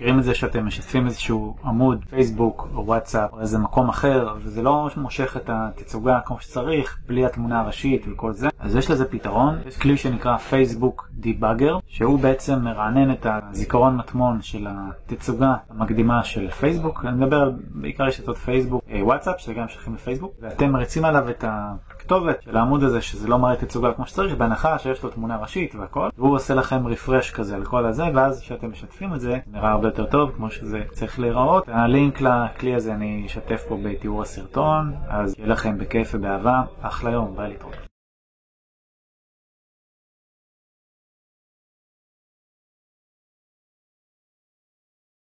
מכירים את זה שאתם משתפים איזשהו עמוד פייסבוק או וואטסאפ או איזה מקום אחר וזה לא מושך את התצוגה כמו שצריך בלי התמונה הראשית וכל זה. אז יש לזה פתרון. יש כלי שנקרא פייסבוק דיבאגר שהוא בעצם מרענן את הזיכרון מטמון של התצוגה המקדימה של פייסבוק. אני מדבר בעיקר רשתות פייסבוק וואטסאפ שזה גם שייכים לפייסבוק. ואתם מריצים עליו את הכתובת של העמוד הזה שזה לא מראה תצוגה כמו שצריך בהנחה שיש לו תמונה ראשית והכל והוא עושה לכם רפרש כזה על כל הזה ואז כשאתם משתפים את זה נראה הרבה יותר טוב כמו שזה צריך להיראות. הלינק לכלי הזה אני אשתף פה בתיאור הסרטון אז יהיה לכם בכיף ובאהבה. אחלה יום ביי להתראות